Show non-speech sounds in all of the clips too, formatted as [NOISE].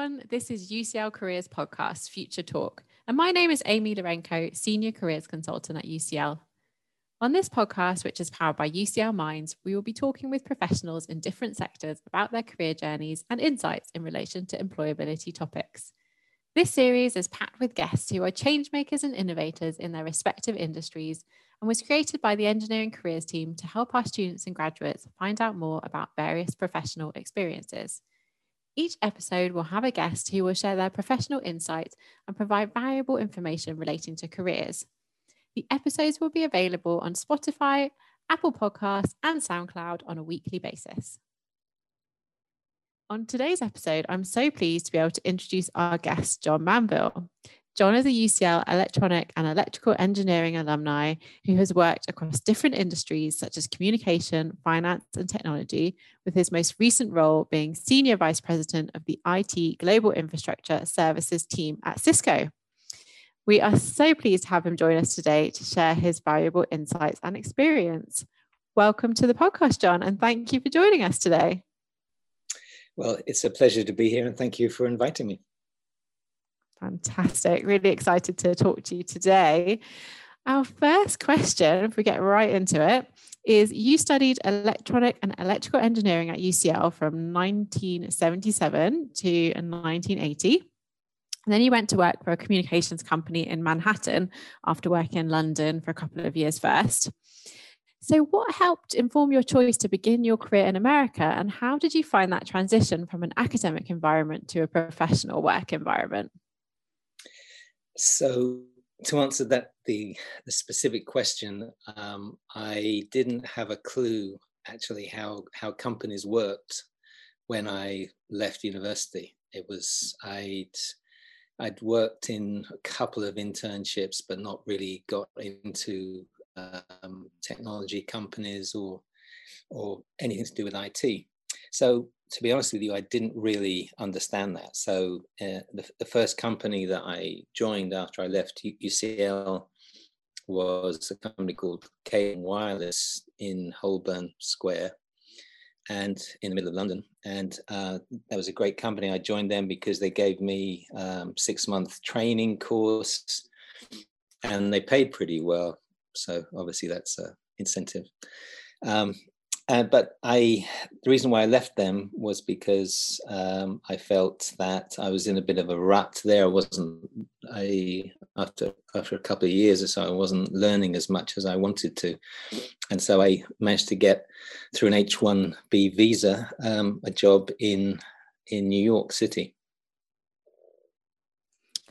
everyone. This is UCL Careers Podcast, Future Talk. And my name is Amy Lorenko, Senior Careers Consultant at UCL. On this podcast, which is powered by UCL Minds, we will be talking with professionals in different sectors about their career journeys and insights in relation to employability topics. This series is packed with guests who are changemakers and innovators in their respective industries and was created by the engineering careers team to help our students and graduates find out more about various professional experiences. Each episode will have a guest who will share their professional insights and provide valuable information relating to careers. The episodes will be available on Spotify, Apple Podcasts, and SoundCloud on a weekly basis. On today's episode, I'm so pleased to be able to introduce our guest, John Manville. John is a UCL electronic and electrical engineering alumni who has worked across different industries such as communication, finance, and technology, with his most recent role being Senior Vice President of the IT Global Infrastructure Services team at Cisco. We are so pleased to have him join us today to share his valuable insights and experience. Welcome to the podcast, John, and thank you for joining us today. Well, it's a pleasure to be here, and thank you for inviting me. Fantastic. Really excited to talk to you today. Our first question, if we get right into it, is you studied electronic and electrical engineering at UCL from 1977 to 1980. And then you went to work for a communications company in Manhattan after working in London for a couple of years first. So, what helped inform your choice to begin your career in America, and how did you find that transition from an academic environment to a professional work environment? So to answer that the the specific question, um, I didn't have a clue actually how how companies worked when I left university. It was I'd I'd worked in a couple of internships, but not really got into um, technology companies or or anything to do with IT. So to be honest with you, I didn't really understand that. So uh, the, the, first company that I joined after I left UCL was a company called K Wireless in Holborn Square and in the middle of London. And uh, that was a great company. I joined them because they gave me um, six month training course and they paid pretty well. So obviously that's an incentive. Um, uh, but I, the reason why I left them was because um, I felt that I was in a bit of a rut there. I wasn't, I after after a couple of years or so, I wasn't learning as much as I wanted to, and so I managed to get through an H one B visa um, a job in in New York City.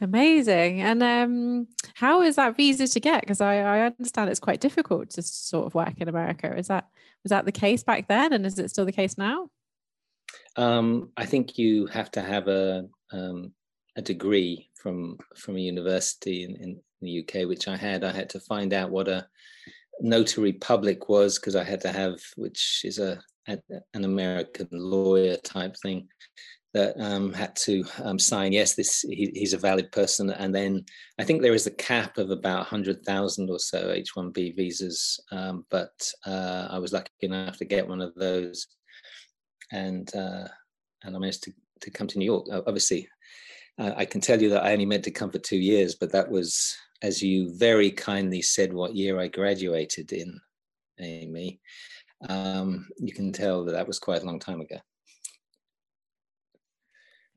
Amazing. And um, how is that visa to get? Because I, I understand it's quite difficult to sort of work in America. Is that was that the case back then, and is it still the case now? Um, I think you have to have a um, a degree from from a university in, in the UK, which I had. I had to find out what a notary public was because I had to have, which is a, an American lawyer type thing that um, had to um, sign. Yes this he, he's a valid person. And then i think there is a cap of about 100000 or so h1b visas um, but uh, i was lucky enough to get one of those. And uh, and i managed to, to come to new york. Obviously uh, i can tell you that i only meant to come for two years but that was as you very kindly said what year i graduated in amy. Um, you can tell that that was quite a long time ago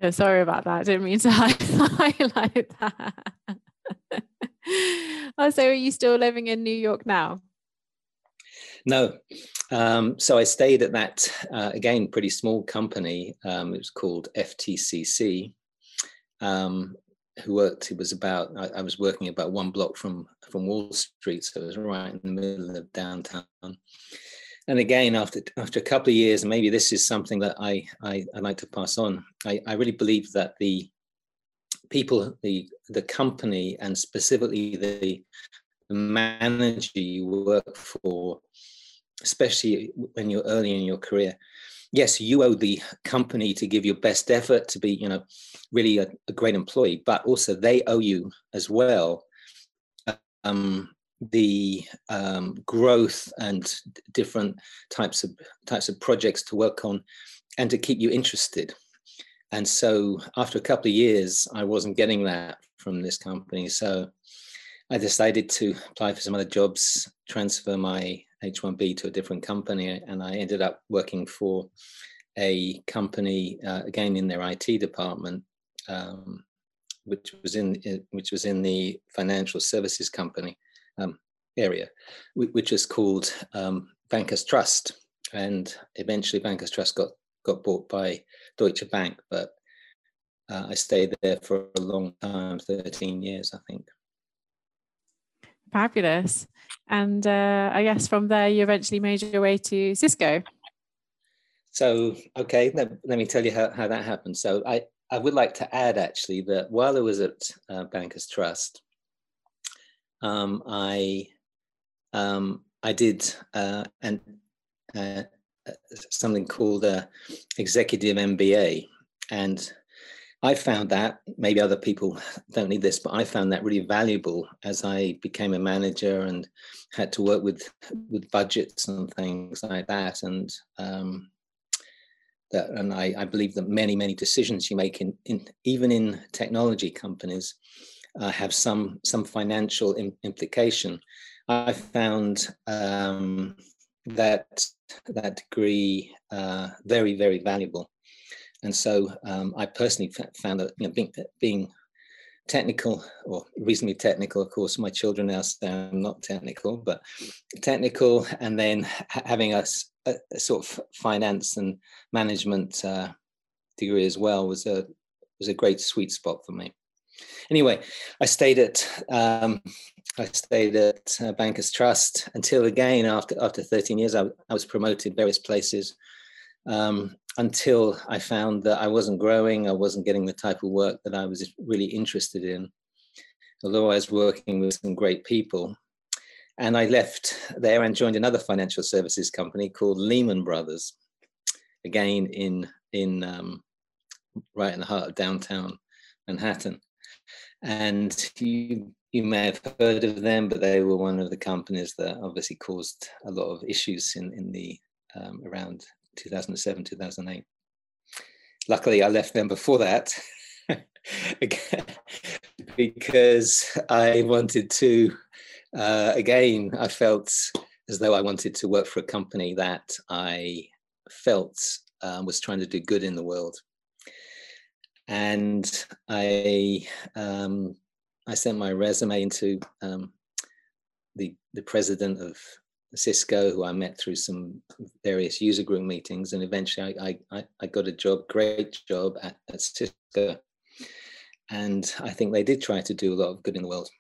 yeah, sorry about that. I didn't mean to [LAUGHS] highlight that. [LAUGHS] oh, so are you still living in New York now? No. Um, so I stayed at that, uh, again, pretty small company. Um, it was called FTCC, um, who worked, it was about, I, I, was working about one block from, from Wall Street. So it was right in the middle of downtown and again, after after a couple of years, maybe this is something that I I, I like to pass on. I, I really believe that the people, the the company, and specifically the, the manager you work for, especially when you're early in your career, yes, you owe the company to give your best effort to be, you know, really a, a great employee, but also they owe you as well um, the um, growth and different types of types of projects to work on and to keep you interested and so after a couple of years, I wasn't getting that from this company. So I decided to apply for some other jobs, transfer my H1B to a different company, and I ended up working for a company uh, again in their IT department, um, which was in which was in the financial services company um, area, which is called um, Bankers Trust, and eventually Bankers Trust got got bought by Deutsche Bank, but uh, I stayed there for a long time, 13 years, I think. Fabulous. And uh, I guess from there, you eventually made your way to Cisco. So, okay, let, let me tell you how, how that happened. So, I, I would like to add actually that while I was at uh, Bankers Trust, um, I um, I did uh, and uh, something called a executive MBA, and I found that maybe other people don't need this, but I found that really valuable as I became a manager and had to work with with budgets and things like that. And um, that, and I, I, believe that many many decisions you make in, in even in technology companies uh, have some some financial implication. I found um, that that degree uh, very very valuable and so um, I personally found that you know, being, being technical or reasonably technical, of course, my children now say I'm not technical, but technical, and then having a, a, sort of finance and management uh, degree as well was a was a great sweet spot for me. Anyway, I stayed at um, I stayed at uh, Bankers Trust until again after after 13 years I, I was promoted various places um, until I found that I wasn't growing, I wasn't getting the type of work that I was really interested in, although I was working with some great people. And I left there and joined another financial services company called Lehman Brothers, again in in um, right in the heart of downtown Manhattan. And you you may have heard of them, but they were one of the companies that obviously caused a lot of issues in in the um, around 2007, 2008. Luckily, I left them before that [LAUGHS] because I wanted to, uh, again, I felt as though I wanted to work for a company that I felt um, was trying to do good in the world. And I, um, I sent my resume into um, the the president of Cisco, who I met through some various user group meetings, and eventually I, I, I got a job, great job at, at Cisco. And I think they did try to do a lot of good in the world.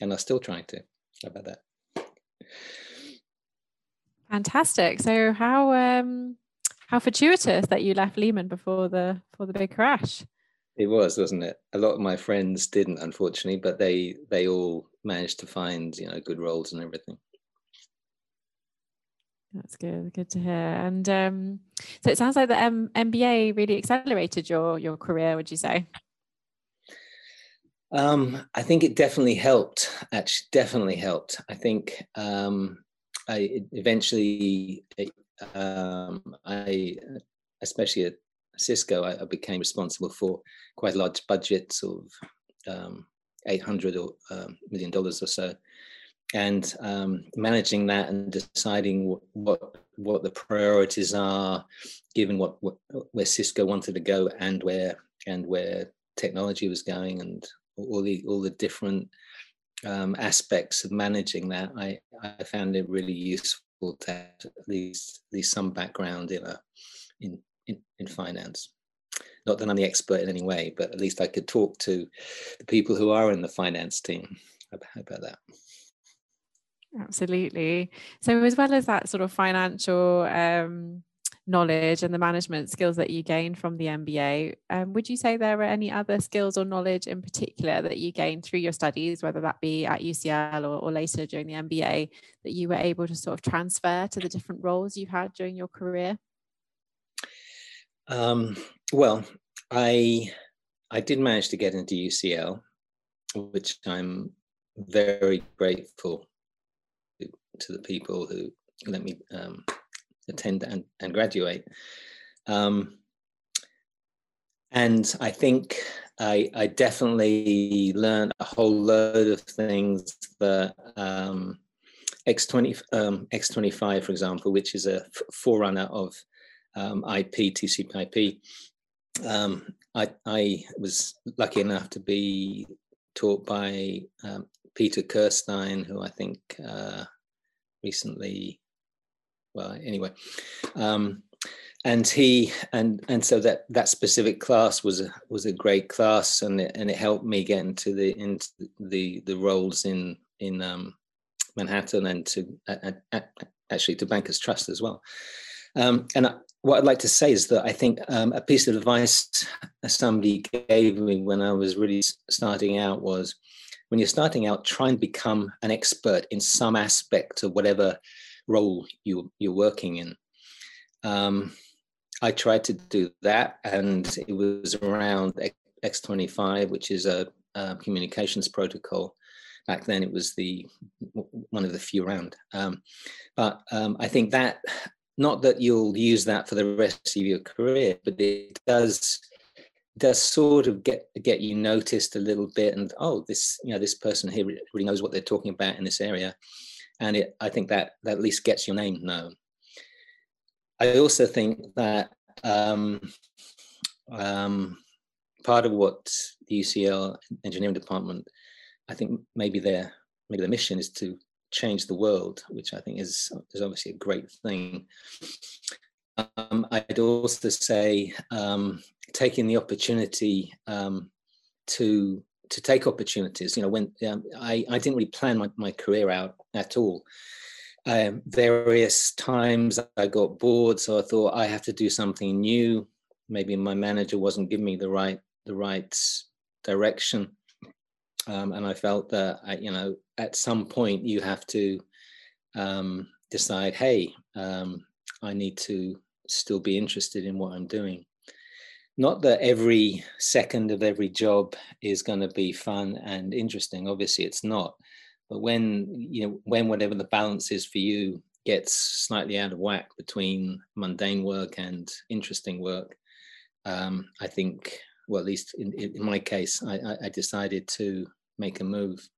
And are still trying to. How about that? Fantastic. So how um how fortuitous that you left Lehman before the before the big crash. It was, wasn't it? A lot of my friends didn't, unfortunately, but they they all managed to find you know good roles and everything. That's good. Good to hear. And um, so it sounds like the M- MBA really accelerated your your career. Would you say? Um, I think it definitely helped. Actually, definitely helped. I think um, I eventually, um, I especially at Cisco, I, I, became responsible for quite large budget, sort of um, eight hundred or um, million dollars or so, and um, managing that and deciding what, what, what the priorities are, given what, what, where Cisco wanted to go and where and where technology was going, and all the all the different um, aspects of managing that. I I found it really useful to have at least at least some background in a in in, in finance. Not that I'm the expert in any way, but at least I could talk to the people who are in the finance team about that. Absolutely. So, as well as that sort of financial um, knowledge and the management skills that you gain from the MBA, um, would you say there are any other skills or knowledge in particular that you gained through your studies, whether that be at UCL or, or later during the MBA, that you were able to sort of transfer to the different roles you had during your career? Um, well, I I did manage to get into UCL, which I'm very grateful to the people who let me um, attend and, and graduate. Um, and I think I, I definitely learned a whole load of things that um, X20, um, X25, for example, which is a forerunner of um, IP, TCP/IP. Um, I, I, was lucky enough to be taught by um, Peter Kirstein, who I think uh, recently, well, anyway, um, and he and and so that that specific class was a was a great class, and it, and it helped me get into the into the the roles in in um, Manhattan and to uh, actually to Bankers Trust as well. Um, and what I'd like to say is that I think um, a piece of advice somebody gave me when I was really starting out was when you're starting out, try and become an expert in some aspect of whatever role you, you're working in. Um, I tried to do that, and it was around X25, which is a, a communications protocol. Back then, it was the one of the few around. Um, but um, I think that not that you'll use that for the rest of your career, but it does does sort of get get you noticed a little bit and oh this you know this person here really knows what they're talking about in this area and it i think that that at least gets your name known i also think that um, um, part of what the ucl engineering department i think maybe their maybe their mission is to change the world, which I think is is obviously a great thing. Um, I'd also say um, taking the opportunity um, to to take opportunities. You know, when um, I I didn't really plan my, my career out at all. Um, various times I got bored, so I thought I have to do something new. Maybe my manager wasn't giving me the right the right direction um, and I felt that I, you know at some point you have to um, decide, hey, um, I need to still be interested in what I'm doing. Not that every second of every job is going to be fun and interesting. Obviously, it's not. But when you know when whatever the balance is for you gets slightly out of whack between mundane work and interesting work, um, I think well, at least in, in my case, I, I, decided to make a move.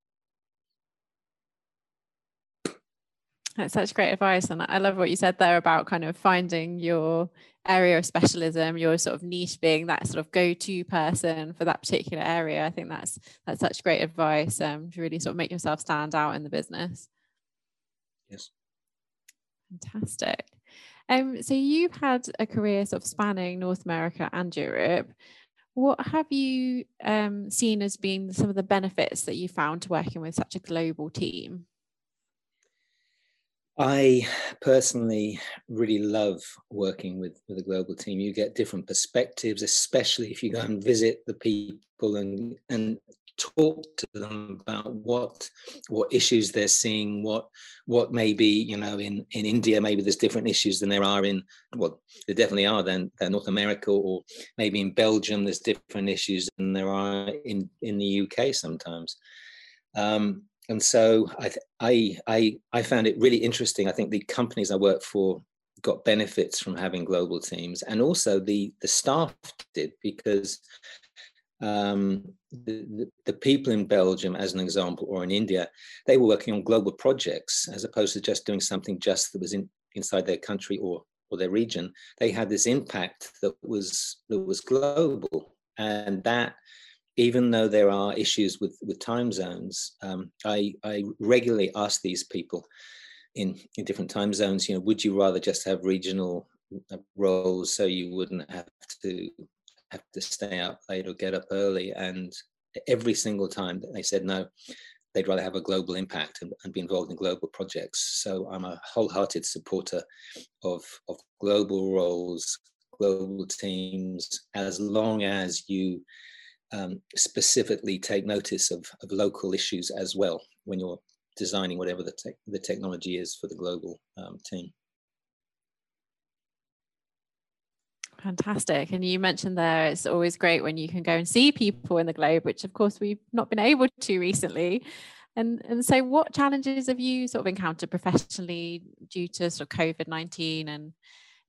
That's such great advice. And I love what you said there about kind of finding your area of specialism, your sort of niche being that sort of go-to person for that particular area. I think that's that's such great advice um, to really sort of make yourself stand out in the business. Yes. Fantastic. Um, so you've had a career sort of spanning North America and Europe. What have you um, seen as being some of the benefits that you found to working with such a global team? I personally really love working with, with a global team. You get different perspectives, especially if you go and visit the people and, and talk to them about what what issues they're seeing what what maybe you know in in india maybe there's different issues than there are in well there definitely are than north america or maybe in belgium there's different issues than there are in in the uk sometimes um, and so I, I i i found it really interesting i think the companies i worked for got benefits from having global teams and also the the staff did because um, the, the, people in Belgium, as an example, or in India, they were working on global projects as opposed to just doing something just that was in, inside their country or, or their region. They had this impact that was that was global, and that even though there are issues with with time zones, um, I I regularly ask these people in in different time zones, you know, would you rather just have regional uh, roles so you wouldn't have to have to stay up late or get up early. And every single time they said no, they'd rather have a global impact and, and, be involved in global projects. So I'm a wholehearted supporter of, of global roles, global teams, as long as you um, specifically take notice of, of local issues as well when you're designing whatever the, te- the technology is for the global um, team. Fantastic. And you mentioned there it's always great when you can go and see people in the globe, which of course we've not been able to recently. And and so what challenges have you sort of encountered professionally due to sort of COVID 19 and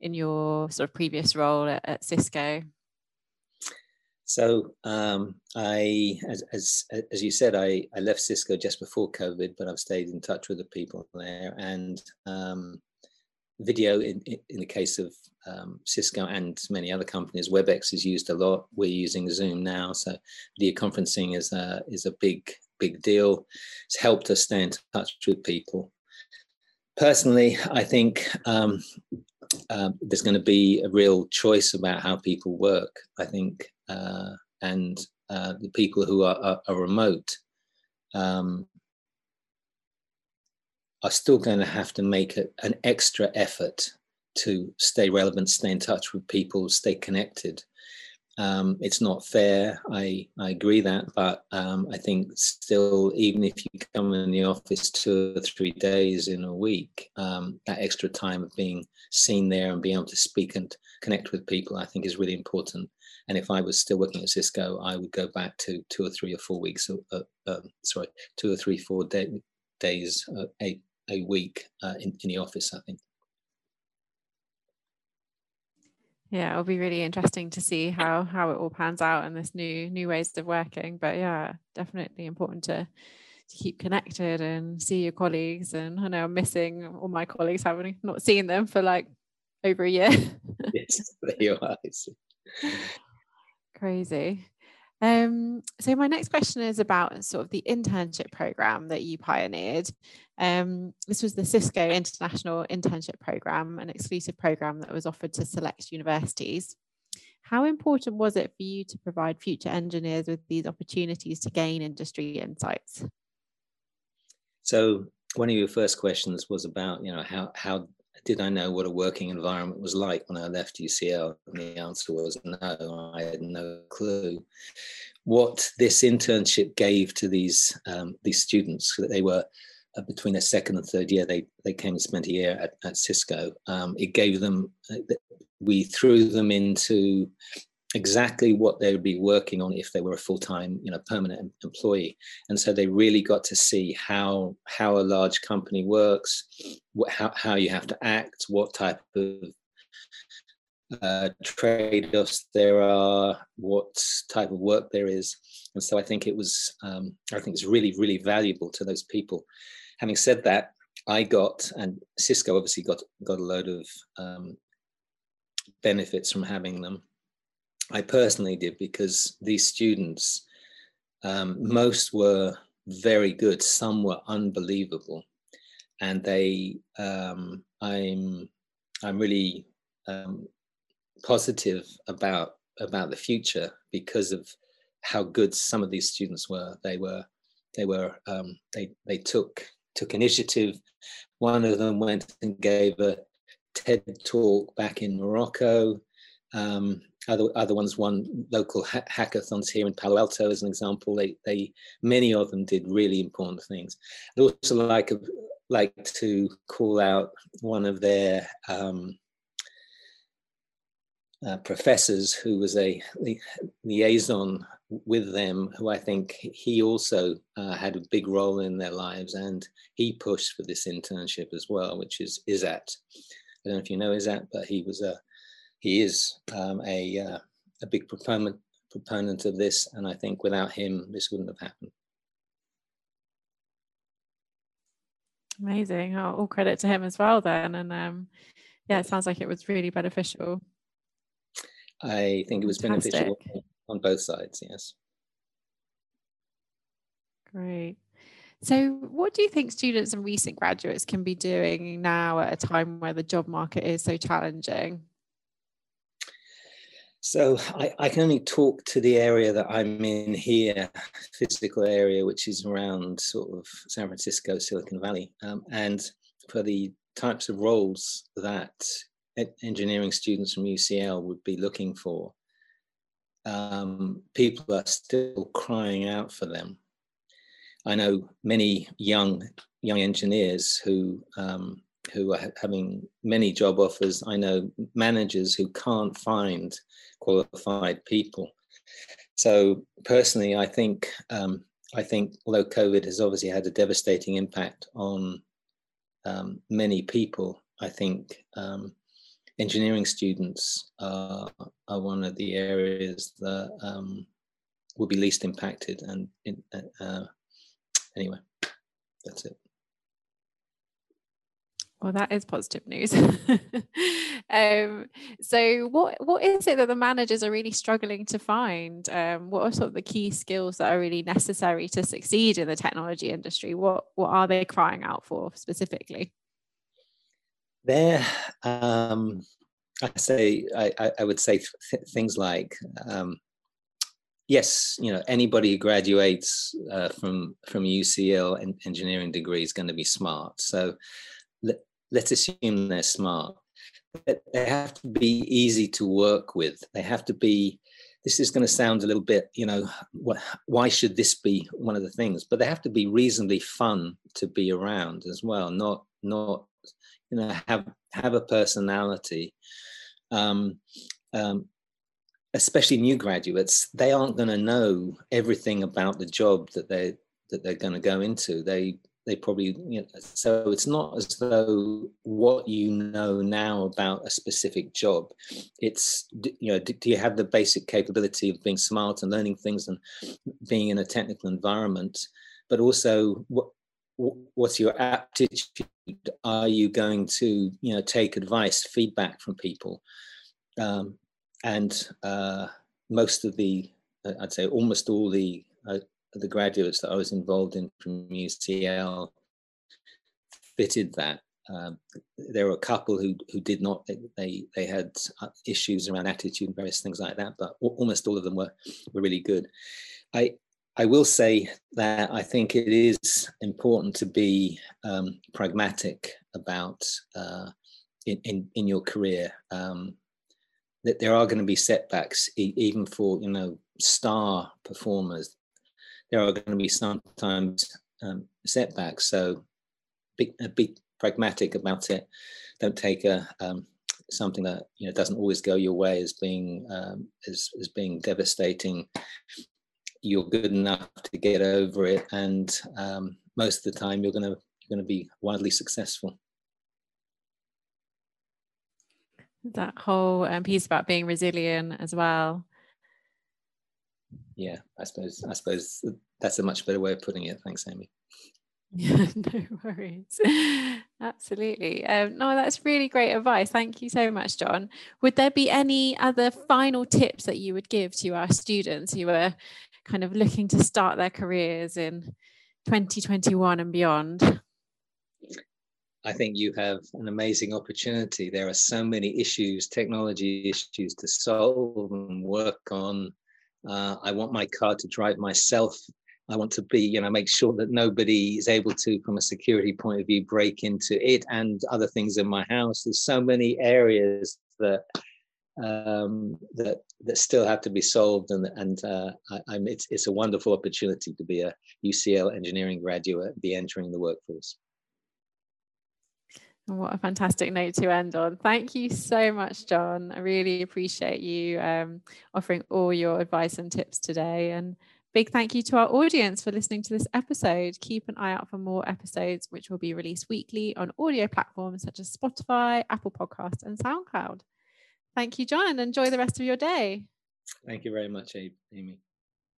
in your sort of previous role at, at Cisco? So um, I, as, as, as you said, I, I left Cisco just before COVID, but I've stayed in touch with the people there. And um, video, in, in the case of um, Cisco and many other companies, WebEx is used a lot. We're using Zoom now, so video conferencing is a is a big big deal. It's helped us stay in touch with people. Personally, I think um, um, there's going to be a real choice about how people work. I think, uh, and uh, the people who are, are, are remote um, are still going to have to make a, an extra effort to stay relevant, stay in touch with people, stay connected. Um, it's not fair. I, I agree that, but um, I think still, even if you come in the office two or three days in a week, um, that extra time of being seen there and being able to speak and connect with people, I think is really important. And if I was still working at Cisco, I would go back to two or three or four weeks, uh, sorry, two or three, four day, days, uh, a, a week uh, in, in the office, I think. yeah it'll be really interesting to see how how it all pans out and this new new ways of working. But yeah definitely important to to keep connected and see your colleagues. And i know i'm missing all my colleagues having not seen them for like over a year. [LAUGHS] Yes there you are crazy um, so my next question is about sort of the internship program that you pioneered. Um, this was the Cisco International Internship Program, an exclusive program that was offered to select universities. How important was it for you to provide future engineers with these opportunities to gain industry insights? So one of your first questions was about, you know, how how did I know what a working environment was like when I left UCL? And the answer was no, I had no clue. What this internship gave to these um, these students, that they were uh, between their second and third year, they they came and spent a year at, at Cisco. Um, it gave them, uh, we threw them into exactly what they would be working on if they were a full-time you know permanent employee. And so they really got to see how how a large company works what, how, how you have to act what type of uh, trade-offs there are what type of work there is. And so i think it was um, i think it's really really valuable to those people. Having said that i got and cisco obviously got got a load of um, benefits from having them I personally did because these students, um, most were very good, some were unbelievable, and they, um, I'm, I'm really um, positive about about the future because of how good some of these students were. They were, they were, um, they they took took initiative. One of them went and gave a TED talk back in Morocco. Um, other other ones won local ha- hackathons here in Palo Alto as an example. They they many of them did really important things. I'd also like like to call out one of their um, uh, professors who was a li- liaison with them, who I think he also uh, had a big role in their lives, and he pushed for this internship as well, which is Izzat. I don't know if you know Izzat, but he was a he is um, a, uh, a big proponent, proponent of this. And I think without him, this wouldn't have happened. Amazing. Oh, all credit to him as well, then. And um, yeah, it sounds like it was really beneficial. I think it was Fantastic. beneficial on both sides, yes. Great. So, what do you think students and recent graduates can be doing now at a time where the job market is so challenging? So I, I, can only talk to the area that I'm in here, physical area, which is around sort of San Francisco, Silicon Valley. Um, and for the types of roles that engineering students from UCL would be looking for, um, people are still crying out for them. I know many young young engineers who um, who are having many job offers. I know managers who can't find qualified people. So personally, I think um, I think although COVID has obviously had a devastating impact on um, many people, I think um, engineering students are, are one of the areas that um, will be least impacted. And uh, anyway, that's it. Well, that is positive news. [LAUGHS] um, so, what what is it that the managers are really struggling to find? Um, what are sort of the key skills that are really necessary to succeed in the technology industry? What what are they crying out for specifically? There, um, I say I, I would say th- things like um, yes, you know anybody who graduates uh, from from UCL engineering degree is going to be smart. So let's assume they're smart. They have to be easy to work with. They have to be, this is going to sound a little bit, you know, what, why should this be one of the things? But they have to be reasonably fun to be around as well, not, not, you know, have, have a personality. Um, um, especially new graduates, they aren't going to know everything about the job that they that they're going to go into. They they probably you know, so it's not as though what you know now about a specific job it's you know do, do, you have the basic capability of being smart and learning things and being in a technical environment but also what what's your aptitude? Are you going to you know take advice feedback from people? Um, and uh, most of the i'd say almost all the uh, the graduates that I was involved in from UCL fitted that. Um, there were a couple who who did not. They they had uh, issues around attitude and various things like that, but almost all of them were were really good. I I will say that I think it is important to be um, pragmatic about uh, in, in in your career. Um, that there are going to be setbacks, even for you know star performers there are going to be sometimes um, setbacks. So be, uh, be pragmatic about it. Don't take a um, something that you know doesn't always go your way as being um, as, as being devastating. You're good enough to get over it, and um, most of the time you're going to you're going to be wildly successful. That whole um, piece about being resilient as well yeah, I suppose I suppose that's a much better way of putting it. Thanks, Amy. Yeah, [LAUGHS] no worries. Absolutely. Um, no, that's really great advice. Thank you so much, John. Would there be any other final tips that you would give to our students who are kind of looking to start their careers in 2021 and beyond? I think you have an amazing opportunity. There are so many issues, technology issues to solve and work on uh, I want my car to drive myself. I want to be, you know, make sure that nobody is able to, from a security point of view, break into it and other things in my house. There's so many areas that um, that that still have to be solved, and and uh, I, am it's it's a wonderful opportunity to be a UCL engineering graduate, be entering the workforce. What a fantastic note to end on. Thank you so much, John. I really appreciate you um, offering all your advice and tips today. And big thank you to our audience for listening to this episode. Keep an eye out for more episodes, which will be released weekly on audio platforms such as Spotify, Apple Podcast, and SoundCloud. Thank you, John, and enjoy the rest of your day. Thank you very much, Amy.